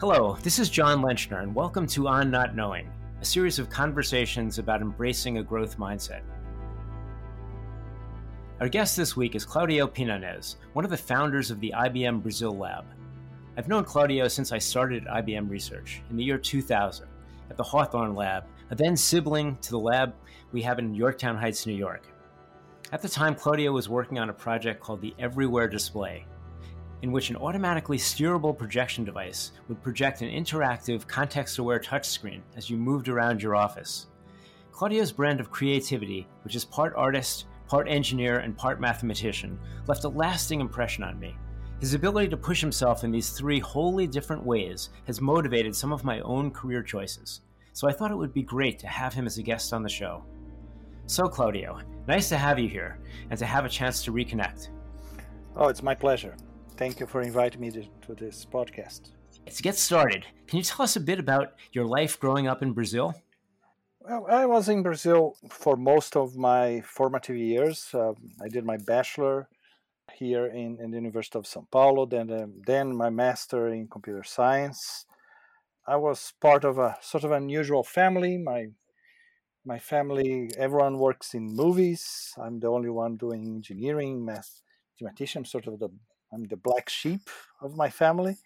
Hello, this is John Lenchner, and welcome to On Not Knowing, a series of conversations about embracing a growth mindset. Our guest this week is Claudio Pinhanez, one of the founders of the IBM Brazil Lab. I've known Claudio since I started IBM Research in the year 2000 at the Hawthorne Lab, a then sibling to the lab we have in Yorktown Heights, New York. At the time, Claudio was working on a project called the Everywhere Display, in which an automatically steerable projection device would project an interactive, context aware touchscreen as you moved around your office. Claudio's brand of creativity, which is part artist, part engineer, and part mathematician, left a lasting impression on me. His ability to push himself in these three wholly different ways has motivated some of my own career choices, so I thought it would be great to have him as a guest on the show. So, Claudio, nice to have you here and to have a chance to reconnect. Oh, it's my pleasure. Thank you for inviting me to, to this podcast. To get started, can you tell us a bit about your life growing up in Brazil? Well, I was in Brazil for most of my formative years. Uh, I did my bachelor here in, in the University of São Paulo, then uh, then my master in computer science. I was part of a sort of unusual family. My my family, everyone works in movies. I'm the only one doing engineering, math, mathematician. Sort of the I'm the black sheep of my family.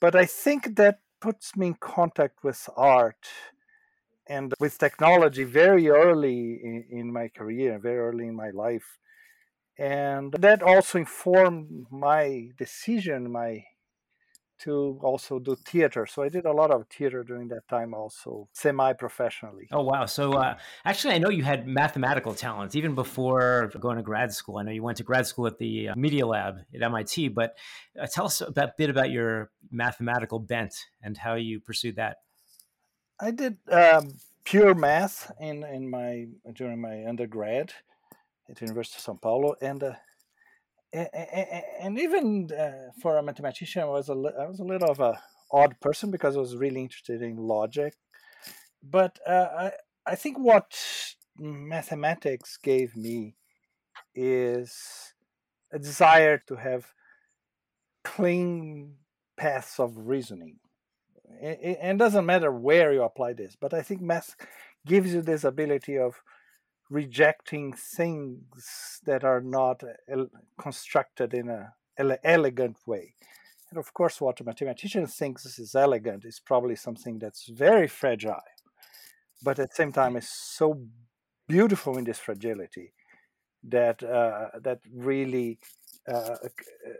But I think that puts me in contact with art and with technology very early in, in my career, very early in my life. And that also informed my decision, my to also do theater. So I did a lot of theater during that time, also semi professionally. Oh, wow. So uh, actually, I know you had mathematical talents even before going to grad school. I know you went to grad school at the uh, Media Lab at MIT, but uh, tell us a bit about your mathematical bent and how you pursued that. I did um, pure math in, in my during my undergrad at the University of São Paulo, and uh, and even uh, for a mathematician, I was a I was a little of a odd person because I was really interested in logic. But uh, I I think what mathematics gave me is a desire to have clean paths of reasoning. It, it, doesn't matter where you apply this, but I think math gives you this ability of rejecting things that are not constructed in a elegant way. And of course, what a mathematician thinks is elegant is probably something that's very fragile, but at the same time is so beautiful in this fragility that uh, that really uh,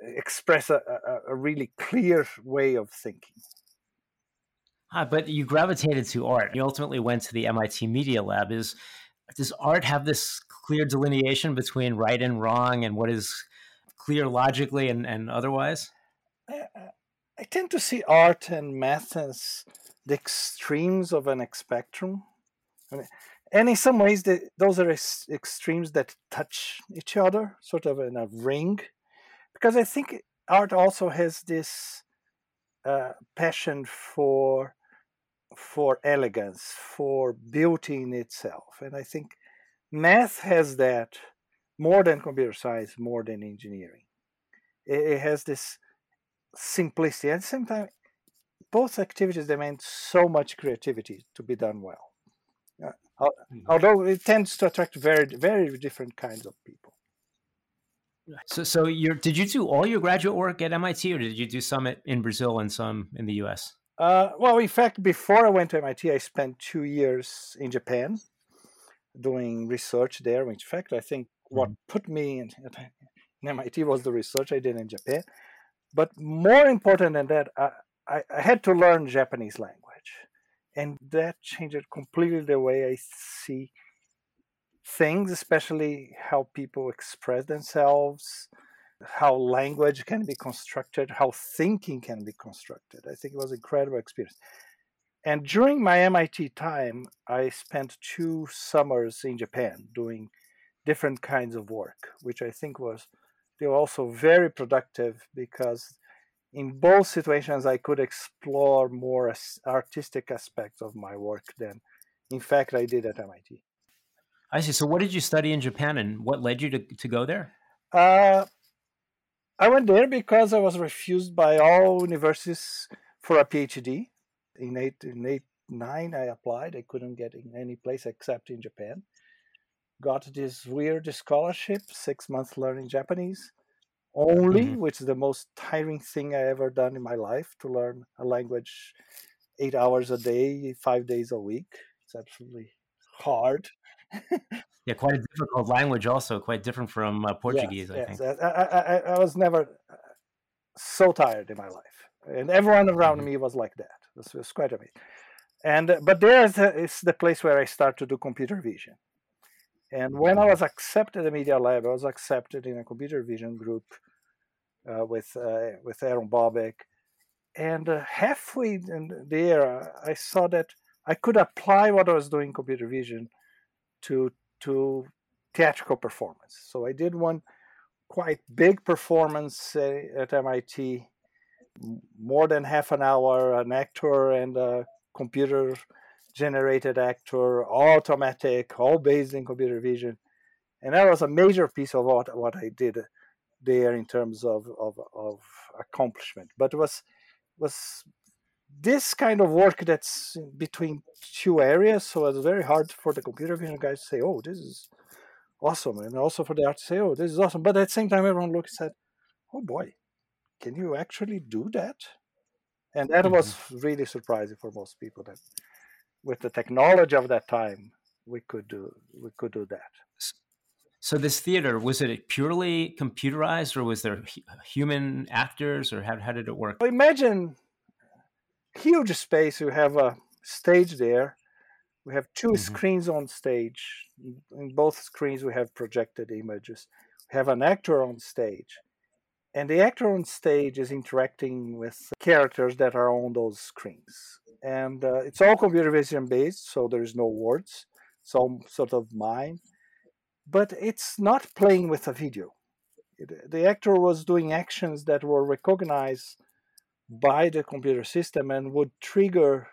express a, a, a, really clear way of thinking. Ah, but you gravitated to art. You ultimately went to the MIT Media Lab. Is does art have this clear delineation between right and wrong and what is clear logically and, and otherwise? I, I tend to see art and math as the extremes of an spectrum. I mean, and in some ways, the, those are ex- extremes that touch each other, sort of in a ring. Because I think art also has this uh, passion for for elegance, for beauty in itself. And I think math has that more than computer science, more than engineering. It, it has this simplicity. At the same time, both activities demand so much creativity to be done well. Uh, mm-hmm. although it tends to attract very, very different kinds of people. So, so did you do all your graduate work at MIT, or did you do some in Brazil and some in the U.S.? Uh, well, in fact, before I went to MIT, I spent two years in Japan doing research there. In fact, I think what mm-hmm. put me in, in, MIT was the research I did in Japan. But more important than that, I, I, I had to learn Japanese language. And that changed completely the way I see things, especially how people express themselves, how language can be constructed, how thinking can be constructed. I think it was an incredible experience. And during my MIT time, I spent two summers in Japan doing different kinds of work, which I think was they were also very productive because in both situations I could explore more artistic aspects of my work than, in fact, I did at MIT. I see. So, what did you study in Japan, and what led you to, to go there? Uh, I went there because I was refused by all universities for a PhD. In eight, in eight nine, I applied. I couldn't get in any place except in Japan. Got this weird scholarship, six months learning Japanese only, mm-hmm. which is the most tiring thing I ever done in my life to learn a language eight hours a day, five days a week. It's absolutely hard. Yeah, quite a difficult language, also quite different from uh, Portuguese. Yes, I yes. think. I, I, I, was never uh, so tired in my life, and everyone around mm-hmm. me was like that. It was, it was quite amazing. And uh, but there is the place where I start to do computer vision. And when I was accepted at Media Lab, I was accepted in a computer vision group uh, with uh, with Aaron Bobick, and uh, halfway in there, I saw that I could apply what I was doing in computer vision to to theatrical performance. So I did one quite big performance at MIT, more than half an hour, an actor and a computer generated actor, automatic, all based in computer vision. And that was a major piece of what, what I did there in terms of, of, of accomplishment. But it was was this kind of work that's between two areas, so it's very hard for the computer vision guys to say, "Oh, this is awesome," and also for the art to say, "Oh, this is awesome." But at the same time, everyone looked and said, "Oh boy, can you actually do that?" And that mm-hmm. was really surprising for most people that with the technology of that time, we could do we could do that. So this theater was it purely computerized, or was there human actors, or how how did it work? Imagine huge space. We have a stage there. We have 2 mm-hmm. screens on stage. In both screens, we have projected images. We have an actor on stage, and the actor on stage is interacting with characters that are on those screens and uh, it's all computer vision based, so there's no words, some sort of mime, but it's not playing with a video. It, the actor was doing actions that were recognized by the computer system and would trigger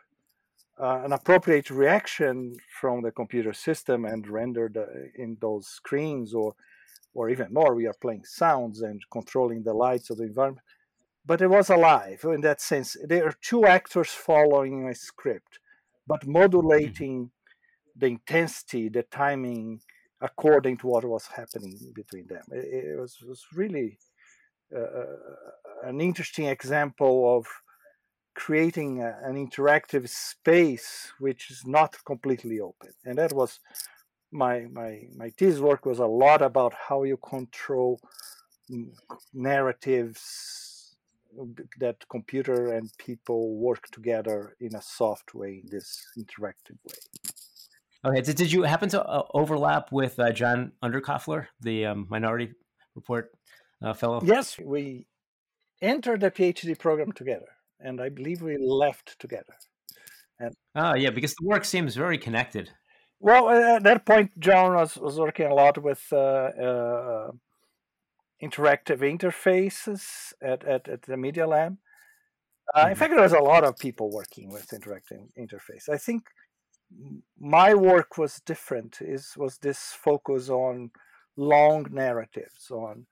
uh, an appropriate reaction from the computer system and rendered in those screens or or even more we are playing sounds and controlling the lights of the environment but it was alive in that sense. There are two actors following a script, but modulating mm-hmm. the intensity, the timing, according to what was happening between them. It, it was, was really an interesting example of creating a, an interactive space which is not completely open, and that was my my my thesis work was a lot about how you control narratives that computer and people work together in a soft way, in this interactive way. Okay, did, you happen to uh, overlap with uh, John Underkoffler, the um, Minority Report uh, fellow? Yes, we entered the PhD program together, and I believe we left together. And oh, yeah, because the work seems very connected. Well, at that point, John was, was working a lot with uh, uh, interactive interfaces at, at, at the Media Lab. Uh, mm-hmm. In fact, there was a lot of people working with interactive interface. I think my work was different. Is was this focus on long narratives, on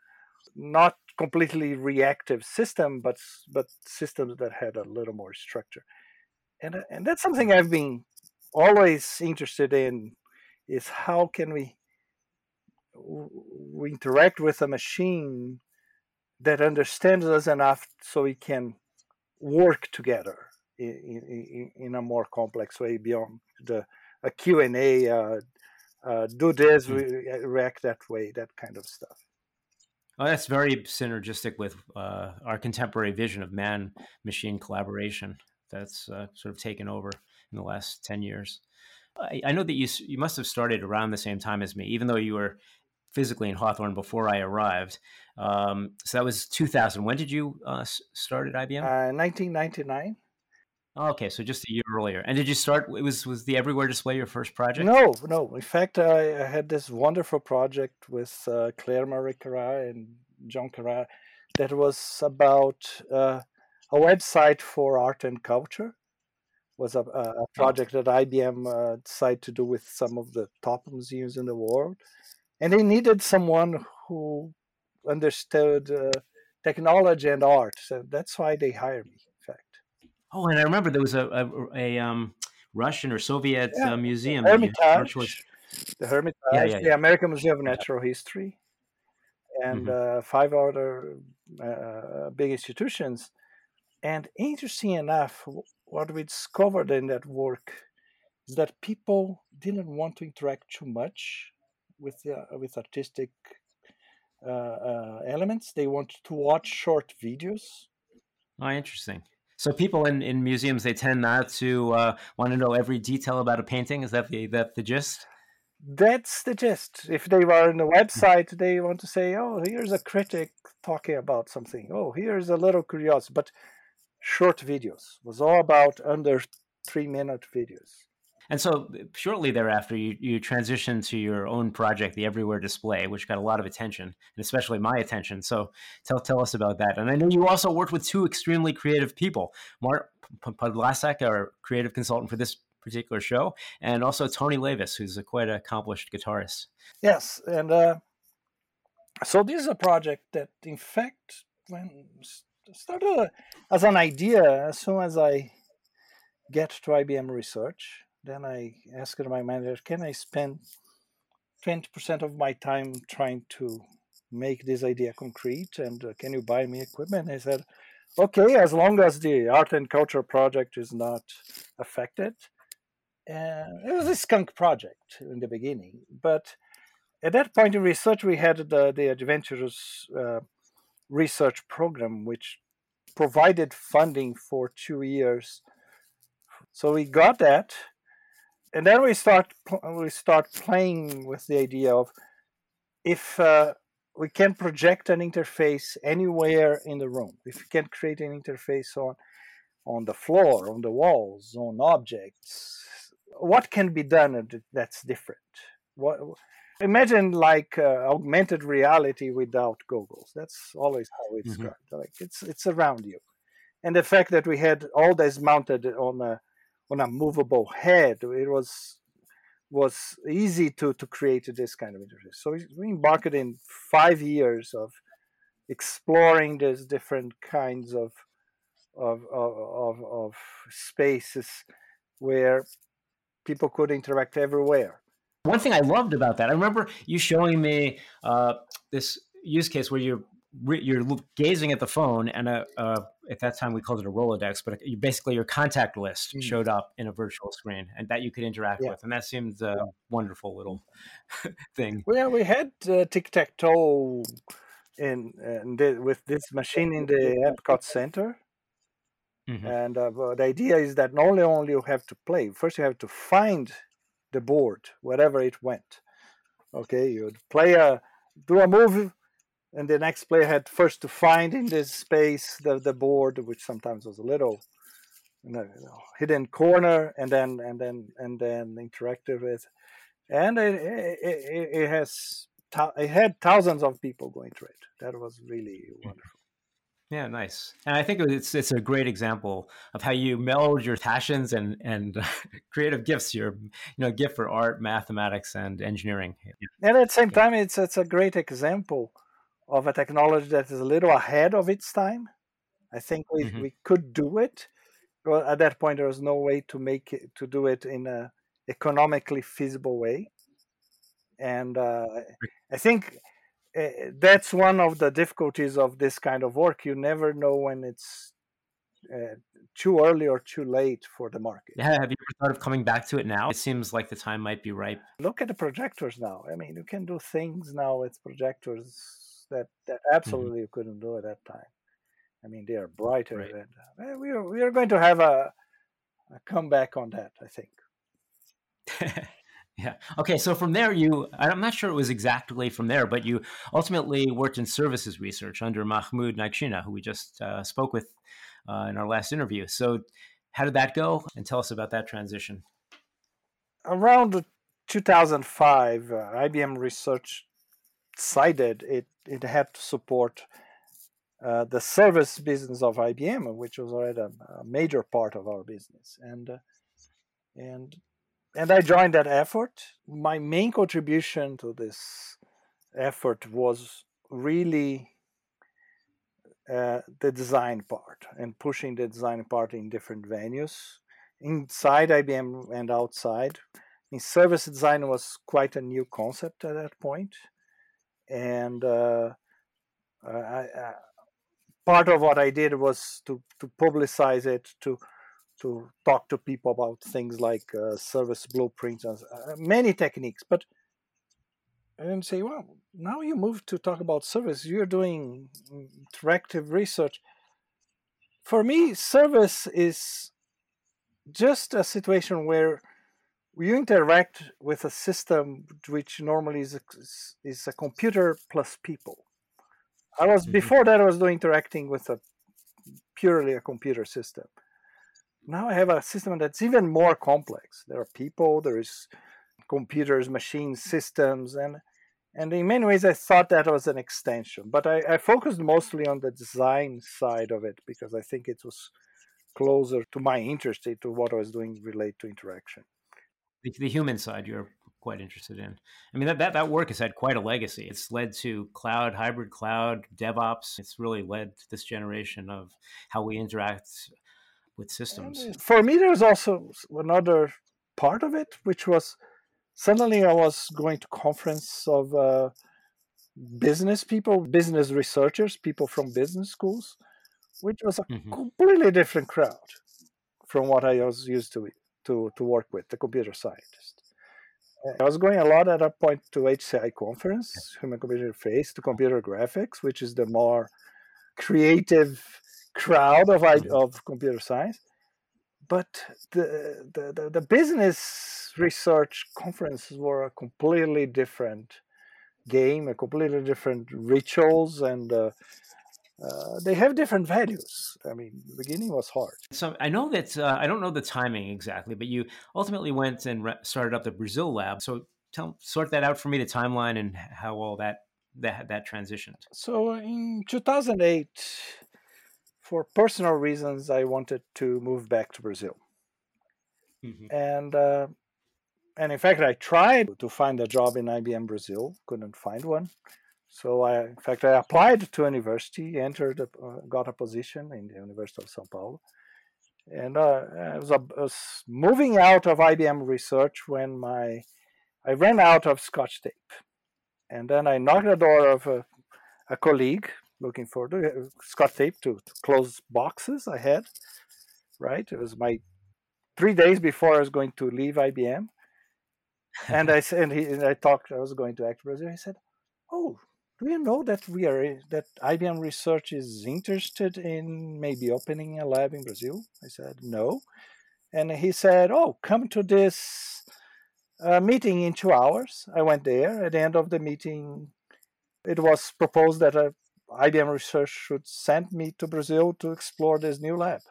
not completely reactive system, but but systems that had a little more structure, and and that's something I've been always interested in. Is how can we we interact with a machine that understands us enough so we can work together in, in, in a more complex way beyond the a Q&A, uh, uh, do this, hmm. re- react that way, that kind of stuff. Oh, that's very synergistic with uh, our contemporary vision of man-machine collaboration. That's uh, sort of taken over in the last ten years. I, I, know that you you must have started around the same time as me, even though you were physically in Hawthorne before I arrived. Um, so that was 2000. When did you uh, start at IBM? Uh, 1999. Okay, so just a year earlier. And did you start? It was was the Everywhere Display your first project? No, no. In fact, I, I had this wonderful project with uh, Claire Marie Karat and John Karat that was about uh, a website for art and culture. Was a, a project that IBM uh, decided to do with some of the top museums in the world and they needed someone who understood uh, technology and art. So that's why they hired me. Oh, and I remember there was a a, a um, Russian or Soviet Yeah, uh, museum. the Hermitage, was- the Hermitage, Yeah, yeah, the. American Museum of Natural History, and Mhm. uh, five other uh, big institutions. And interesting enough, what we discovered in that work is that people didn't want to interact too much with the, with artistic uh, uh, elements. They wanted to watch short videos. Oh, interesting. So people in, in museums they tend not to uh, want to know every detail about a painting. Is that the that the gist? That's the gist. If they were on the website, they want to say, "Oh, here's a critic talking about something. Oh, here's a little curiosity." But short videos was all about under three minute videos. And so shortly thereafter, you, you transitioned to your own project, the Everywhere Display, which got a lot of attention, and especially my attention. So tell tell us about that. And I know you also worked with two extremely creative people, Mark Podlaseck, our creative consultant for this particular show, and also Tony Levas, who's a quite accomplished guitarist. Yes, and uh, so this is a project that, in fact, when started as an idea as soon as I get to IBM research, then I asked my manager, "Can I spend twenty percent of my time trying to make this idea concrete? And uh, can you buy me equipment?" I said, "Okay, as long as the art and culture project is not affected." And it was a skunk project in the beginning, but at that point in research, we had the, the Adventurous uh, Research Program, which provided funding for two years. So we got that, and then we start we start playing with the idea of if uh, we can project an interface anywhere in the room, if we can create an interface on on the floor, on the walls, on objects, what can be done that's different? What imagine like uh, augmented reality without goggles that's always how it's Mhm. described like it's it's around you and the fact that we had all this mounted on a on a movable head it was was easy to to create this kind of interface. So we- embarked in five years of exploring these different kinds of of of, of, spaces where people could interact everywhere. One thing I loved about that, I remember you showing me uh, this use case where you're re- you're gazing at the phone, and a, uh, at that time we called it a Rolodex, but you, basically your contact list Mm. showed up in a virtual screen, and that you could interact Yeah. with, and that seemed a wonderful little thing. Well, we had uh, tic tac toe in, in the, with this machine in the Epcot Center, Mhm. and uh, the idea is that not only only you have to play, first you have to find the board wherever it went. Okay, you'd play a do a move, and the next player had first to find in this space the, the board, which sometimes was a little you know, hidden corner, and then and then and then interactive with, and it it, it, has it had thousands of people going through it. That was really hmm. wonderful. Yeah, nice. And I think it's it's a great example of how you meld your passions and and creative gifts, your you know gift for art, mathematics, and engineering. And at the same time, it's it's a great example of a technology that is a little ahead of its time. I think we, Mhm. we could do it, but at that point there was no way to make it to do it in a economically feasible way. And uh, I think uh, that's one of the difficulties of this kind of work. You never know when it's uh, too early or too late for the market. Yeah, have you ever thought of coming back to it now? It seems like the time might be ripe. look at the projectors now. I mean, you can do things now with projectors that, that absolutely you couldn't do at that time. I mean, they are brighter, Right. and uh, we are we are going to have a, a comeback on that. I think. yeah. Okay. So from there, you, I'm not sure it was exactly from there, but you ultimately worked in services research under Mahmoud Naghshineh, who we just uh, spoke with uh, in our last interview. So how did that go? And tell us about that transition. Around 2005, uh, IBM Research decided it it had to support uh, the service business of IBM, which was already a, a major part of our business, and uh, and and I joined that effort. My main contribution to this effort was really uh, the design part and pushing the design part in different venues inside IBM and outside. In service design was quite a new concept at that point, and uh, I, I, part of what I did was to to publicize it to to talk to people about things like uh, service blueprints and uh, many techniques, but and say, well, now you move to talk about service. You're doing interactive research. For me, service is just a situation where you interact with a system which normally is a, is a computer plus people. I was mm-hmm. before that I was doing interacting with a purely a computer system. Now I have a system that's even more complex. There are people, there is computers, machines, systems, and and in many ways I thought that was an extension. But I, I focused mostly on the design side of it because I think it was closer to my interest to what I was doing related to interaction. The, the human side you're quite interested in. I mean that, that that work has had quite a legacy. It's led to cloud, hybrid cloud, DevOps. It's really led to this generation of how we interact with systems. For me, there was also another part of it, which was suddenly I was going to conference of uh, business people, business researchers, people from business schools, which was a mm-hmm. completely different crowd from what I was used to to to work with, the computer scientist. I was going a lot at that point to HCI conference, Human Computer Interface, to computer graphics, which is the more creative crowd of of computer science. But the, the, the, business research conferences were a completely different game, a completely different rituals, and uh, uh, they have different values. I mean, the beginning was hard. So I know that uh, I don't know the timing exactly, but you ultimately went and re- started up the Brazil lab. So tell sort that out for me, the timeline and how all that that that transitioned. So in 2008 for personal reasons, I wanted to move back to Brazil. Mm-hmm. And uh, and in fact, I tried to find a job in IBM Brazil, couldn't find one. So I, in fact, I applied to university, entered, uh, got a position in the University of São Paulo, and uh, I, was, was moving out of IBM research when my I ran out of Scotch tape, and then I knocked the door of a, a colleague looking for the Scotch tape to, to close boxes I had. Right, it was my three days before I was going to leave IBM, and I said, and, he, and I talked. I was going to Act Brazil. He said, "Oh, do you know that we are that IBM Research is interested in maybe opening a lab in Brazil?" I said, "No," and he said, "Oh, come to this uh, meeting in two hours." I went there. At the end of the meeting, it was proposed that a IBM Research should send me to Brazil to explore this new lab.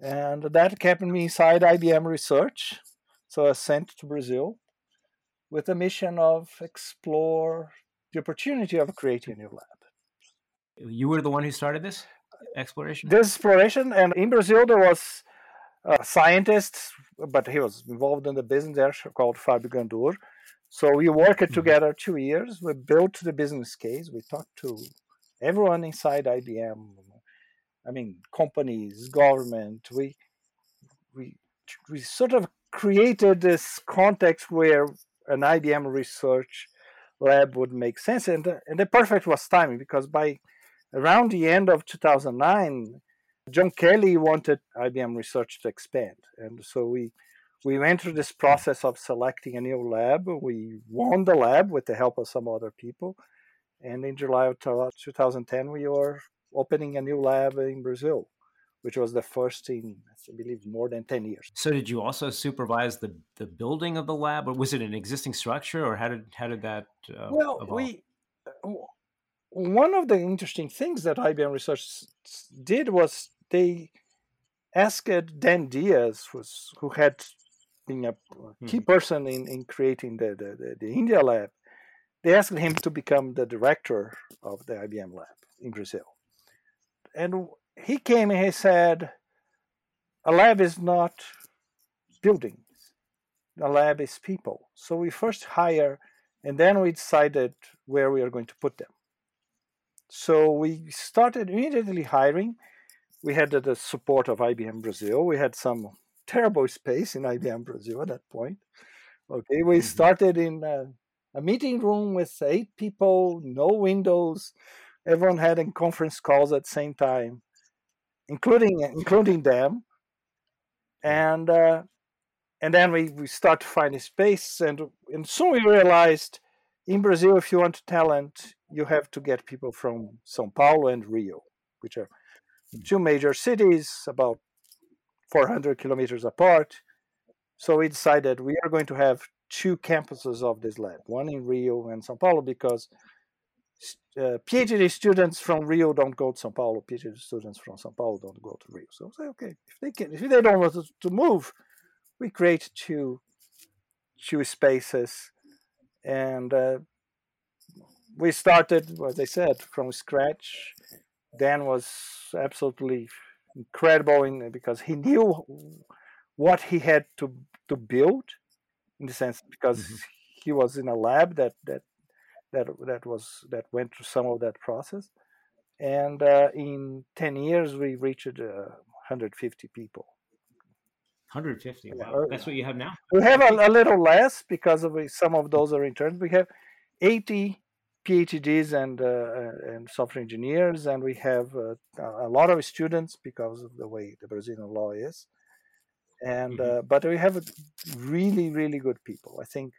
And that kept me inside IBM Research. So I sent to Brazil with the mission of explore the opportunity of creating a new lab. You were the one who started this exploration? This exploration, and in Brazil there was a scientist, but he was involved in the business there called Fabio Gandour. So we worked mm-hmm. together two years. We built the business case. We talked to everyone inside IBM, I mean, companies, government, we we we sort of created this context where an IBM research lab would make sense, and and the perfect was timing because by around the end of 2009, John Kelly wanted IBM Research to expand, and so we we went through this process of selecting a new lab. We won the lab with the help of some other people, and in July of 2010, we were opening a new lab in Brazil, which was the first in, I believe, more than 10 years. So, did you also supervise the, the building of the lab, or was it an existing structure, or how did how did that? Uh, well, evolve? we one of the interesting things that IBM Research did was they asked Dan Diaz who's, who had been a key mm-hmm. person in, in creating the, the, the, the India lab, they asked him to become the director of the IBM lab in Brazil. And he came and he said, a lab is not buildings, a lab is people. So we first hire and then we decided where we are going to put them. so we started immediately hiring. We had the support of IBM Brazil. We had some terrible space in IBM Brazil at that point. Okay, we mm-hmm. started in a, a meeting room with eight people, no windows. Everyone had in conference calls at the same time, including including them. And uh, and then we, we start to find a space, and and soon we realized in Brazil, if you want talent, you have to get people from São Paulo and Rio, which are hmm. two major cities, about 400 kilometers apart. So we decided we are going to have two campuses of this lab, one in Rio and São Paulo, because uh, PhD students from Rio don't go to São Paulo. PhD students from São Paulo don't go to Rio. So I say, okay, if they can, if they don't want to, to move, we create two two spaces and uh, we started, as I said, from scratch. Dan was absolutely incredible in because he knew what he had to to build, in the sense because mm-hmm. he was in a lab that that that that was that went through some of that process, and uh, in ten years we reached uh, 150 people. 150. Wow. That's what you have now? We have a, a little less because of some of those are interns. We have 80 PhDs and uh, and software engineers, and we have uh, a lot of students because of the way the Brazilian law is. And mm-hmm. uh, but we have really really good people. I think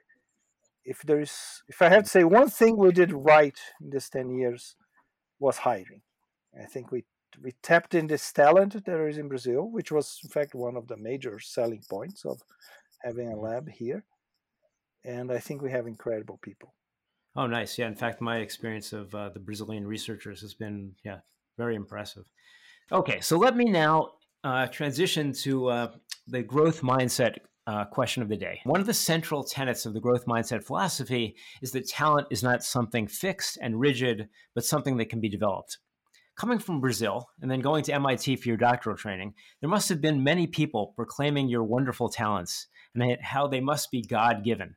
if there is, if I have to say one thing we did right in these 10 years was hiring. I think we we tapped in this talent there is in Brazil, which was in fact one of the major selling points of having a lab here. And I think we have incredible people. Oh, nice. Yeah. In fact, my experience of uh, the Brazilian researchers has been, yeah, very impressive. Okay. So let me now uh, transition to uh, the growth mindset uh, question of the day. One of the central tenets of the growth mindset philosophy is that talent is not something fixed and rigid, but something that can be developed coming from Brazil and then going to MIT for your doctoral training, there must have been many people proclaiming your wonderful talents and how they must be God given.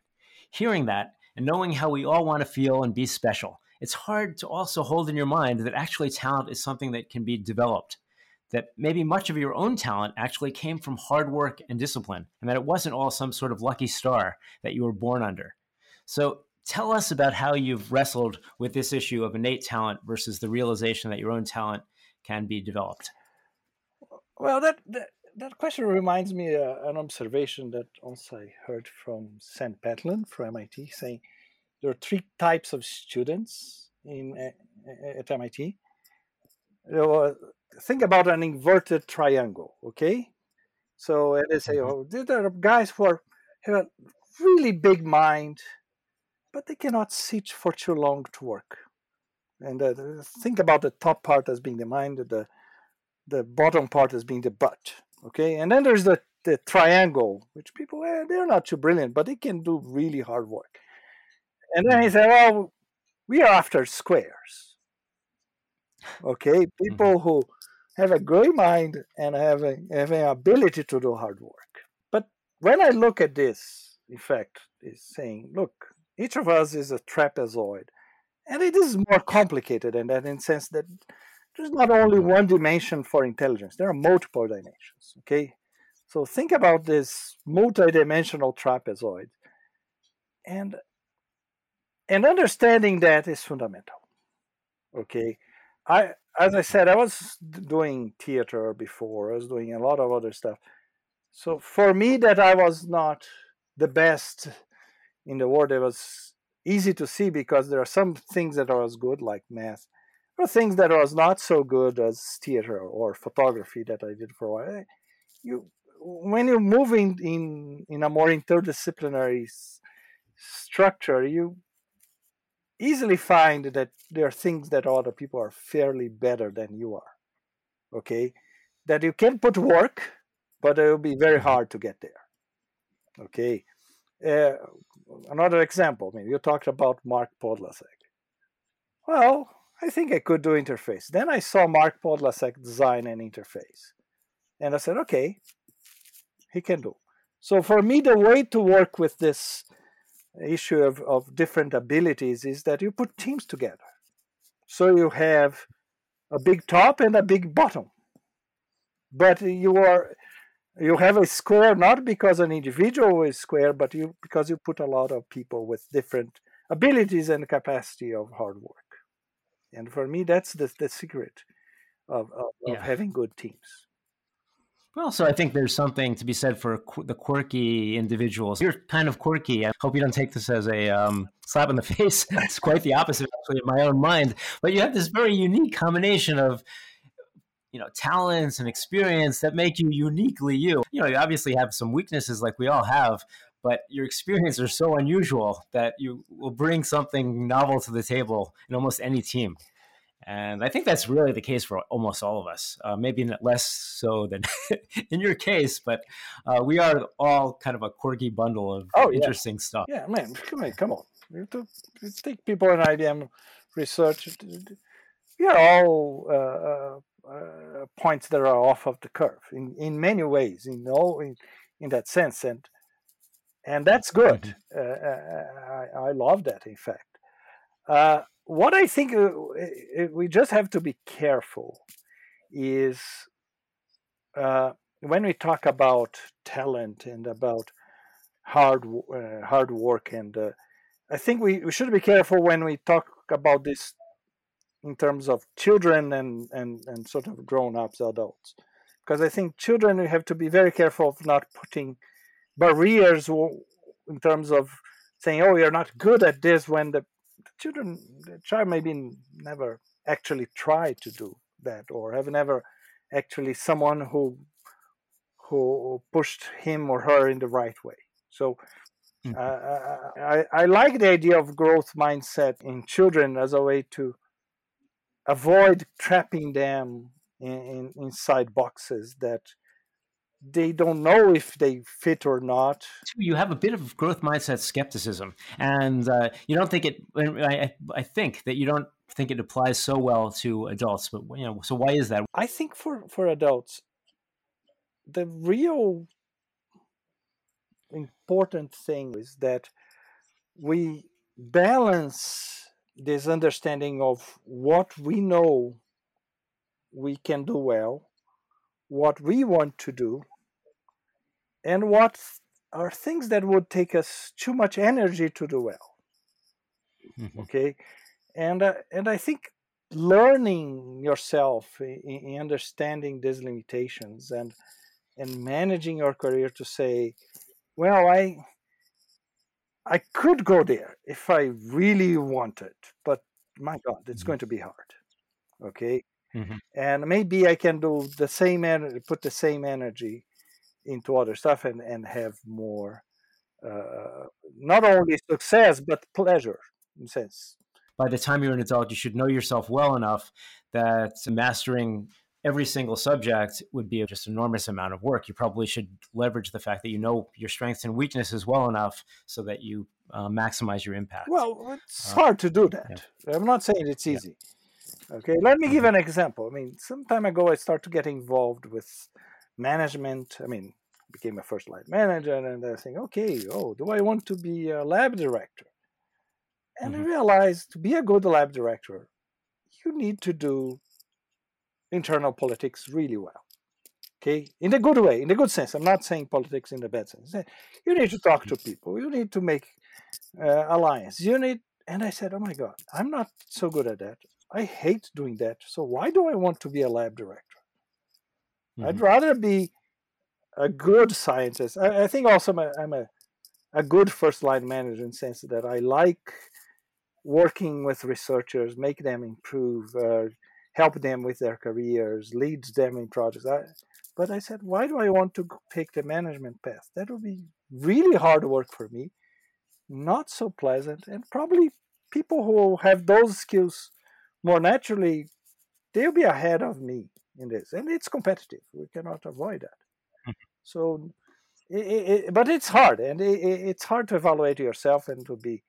Hearing that and knowing how we all want to feel and be special, it's hard to also hold in your mind that actually talent is something that can be developed. That maybe much of your own talent actually came from hard work and discipline, and that it wasn't all some sort of lucky star that you were born under. So, Tell us about how you've wrestled with this issue of innate talent versus the realization that your own talent can be developed. Well, that that, that question reminds me uh, an observation that also I heard from Sandy Pentland from MIT, saying there are three types of students in uh, at MIT. You know, think about an inverted triangle, okay? So they say, mm-hmm. oh, there are guys who are, have a really big mind, but they cannot sit for too long to work. And uh, think about the top part as being the mind, the the bottom part as being the butt. Okay, and then there's the the triangle, which people eh, they're not too brilliant, but they can do really hard work. And then he said, "Well, we are after squares." Okay, people mm-hmm. who have a great mind and have a, have an ability to do hard work. But when I look at this, in fact, is saying, look, each of us is a trapezoid. And it is more complicated than that in the sense that there's not only one dimension for intelligence, there are multiple dimensions. Okay? So think about this multidimensional trapezoid. And and understanding that is fundamental. Okay. I as I said, I was doing theater before, I was doing a lot of other stuff. So for me that I was not the best in the world it was easy to see because there are some things that are as good like math or things that are as not so good as theater or photography that I did for a while. You when you're moving in in a more interdisciplinary s- structure, you easily find that there are things that other people are fairly better than you are. Okay, that you can put work, but it will be very hard to get there. Okay, uh, another example, I mean, you talked about Mark Podlaseck. Well, I think I could do interface. Then I saw Mark Podlaseck design an interface. And I said, okay, he can do. So for me, the way to work with this issue of, of different abilities is that you put teams together. So you have a big top and a big bottom. But you are you have a square not because an individual is square, but you because you put a lot of people with different abilities and capacity of hard work. And for me, that's the, the secret of, of, yeah. of having good teams. Well, so I think there's something to be said for qu- the quirky individuals. You're kind of quirky. I hope you don't take this as a um, slap in the face. it's quite the opposite, actually, in my own mind. But you have this very unique combination of you know talents and experience that make you uniquely you you know you obviously have some weaknesses like we all have but your experiences are so unusual that you will bring something novel to the table in almost any team and I think that's really the case for almost all of us. Uh, maybe less so than in your case, but uh, we are all kind of a quirky bundle of oh, interesting yeah. stuff. Yeah, man, come on, come on. You have to, take people in IBM research. We are all uh, uh, uh, points that are off of the curve in, in many ways, in all in, in that sense, and and that's good. Mm-hmm. Uh, I, I love that, in fact what I think uh, we just have to be careful is uh, when we talk about talent and about hard uh, hard work and uh, I think we, we should be careful when we talk about this in terms of children and, and, and sort of grown ups adults. Because I think children we have to be very careful of not putting barriers in terms of saying oh you're not good at this when the children, the child maybe never actually tried to do that or have never actually someone who who pushed him or her in the right way. So mm-hmm. uh, I, I like the idea of growth mindset in children as a way to avoid trapping them in, in, inside boxes that they don't know if they fit or not. You have a bit of growth mindset skepticism, and uh, you don't think it. I, I think that you don't think it applies so well to adults. But you know, so why is that? I think for for adults, the real important thing is that we balance this understanding of what we know we can do well what we want to do and what are things that would take us too much energy to do well mm-hmm. okay and uh, and i think learning yourself in, in, understanding these limitations and and managing your career to say well i i could go there if i really wanted but my god it's mm-hmm. going to be hard okay Mm-hmm. And maybe I can do the same energy, put the same energy into other stuff and, and have more, uh, not only success, but pleasure in sense. By the time you're an adult, you should know yourself well enough that mastering every single subject would be just enormous amount of work. You probably should leverage the fact that you know your strengths and weaknesses well enough so that you uh, maximize your impact. Well, it's uh, hard to do that. Yeah. I'm not saying it's easy. Yeah. Okay, let me give an example. I mean, some time ago, I started to get involved with management. I mean, became a first line manager, and I think, okay, oh, do I want to be a lab director? And mm-hmm. I realized to be a good lab director, you need to do internal politics really well. Okay, in a good way, in a good sense. I'm not saying politics in the bad sense. You need to talk to mm-hmm. people. You need to make uh, alliance. You need. And I said, oh my God, I'm not so good at that. I hate doing that. So why do I want to be a lab director? Mm-hmm. I'd rather be a good scientist. I, I think also I'm, a, I'm a, a good first line manager in the sense that I like working with researchers, make them improve, uh, help them with their careers, leads them in projects. I, but I said, why do I want to take the management path? That would be really hard work for me, not so pleasant, and probably people who have those skills more naturally, they'll be ahead of me in this, and it's competitive. We cannot avoid that. Mm-hmm. So, it, it, but it's hard, and it, it's hard to evaluate yourself and to be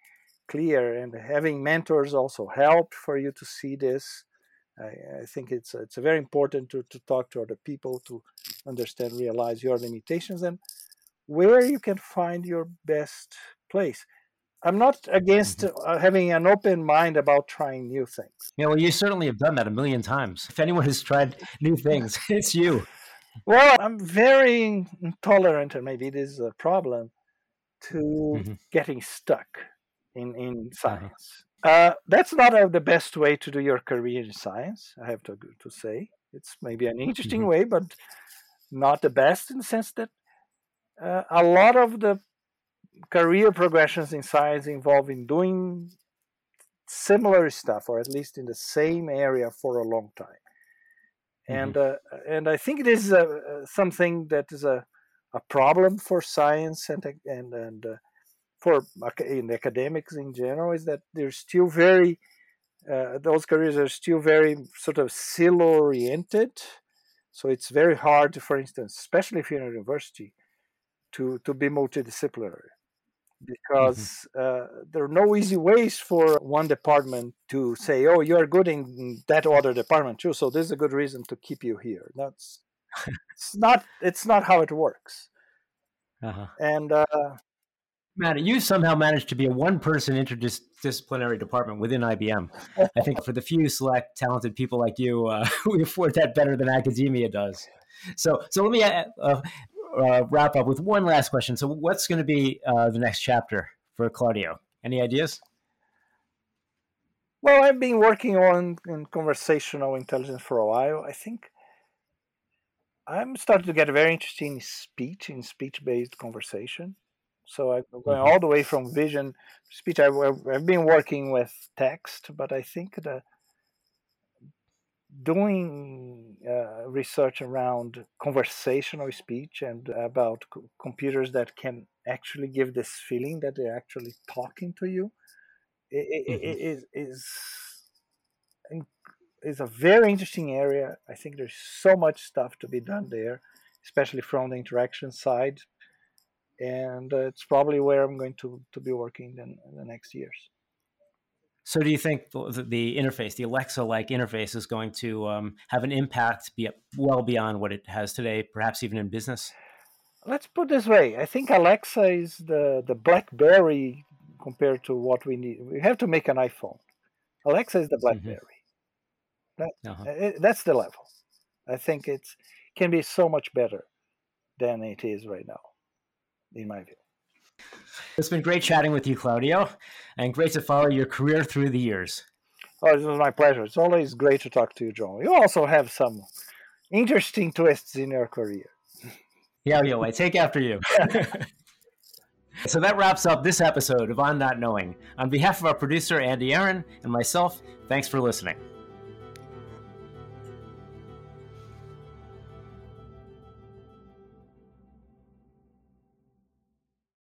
clear. And having mentors also helped for you to see this. I, I think it's it's very important to, to talk to other people to understand, realize your limitations, and where you can find your best place. I'm not against Mm-hmm. uh, having an open mind about trying new things. Yeah, well, you certainly have done that a million times. If anyone has tried new things, it's you. Well, I'm very intolerant, and maybe it is a problem, to Mhm. getting stuck in, in Uh-huh. science. Uh, that's not uh, the best way to do your career in science, I have to, to say. It's maybe an interesting Mhm. way, but not the best in the sense that uh, a lot of the career progressions in science involve in doing similar stuff, or at least in the same area for a long time. And uh, and I think it is uh, uh, something that is a, a problem for science and and and uh, for in academics in general is that they're still very uh, those careers are still very sort of silo oriented. So it's very hard, for instance, especially if you're in a university, to to be multidisciplinary because uh, there are no easy ways for one department to say, "Oh, you're good in that other department too, so this is a good reason to keep you here." That's it's not it's not how it works. Uh-huh. And uh, Matt, you somehow managed to be a one-person interdisciplinary department within IBM. I think for the few select talented people like you, uh, we afford that better than academia does. So, so let me uh, uh, wrap up with one last question. So, what's going to be uh, the next chapter for Claudio? Any ideas? well, I've been working on in conversational intelligence for a while. I think I'm starting to get very interested in speech, in speech-based conversation. So I'm going Mhm. all the way from vision to speech. I've I've been working with text, but I think the doing uh, research around conversational speech and about co- computers that can actually give this feeling that they're actually talking to you Mhm. is is is a very interesting area. I think there's so much stuff to be done there, especially from the interaction side, and uh, it's probably where I'm going to to be working in, in the next years. So, do you think the, the interface, the Alexa-like interface, is going to um, have an impact be well beyond what it has today, perhaps even in business? Let's put it this way: I think Alexa is the the BlackBerry compared to what we need. We have to make an iPhone. Alexa is the BlackBerry. Uh-huh. Uh, That's the level. I think it can be so much better than it is right now, in my view. It's been great chatting with you, Claudio, and great to follow your career through the years. Oh, it was my pleasure. It's always great to talk to you, John. You also have some interesting twists in your career. Yeah, yo, I take after you. so that wraps up this episode of On Not Knowing. On behalf of our producer, Andy Aaron, and myself, thanks for listening.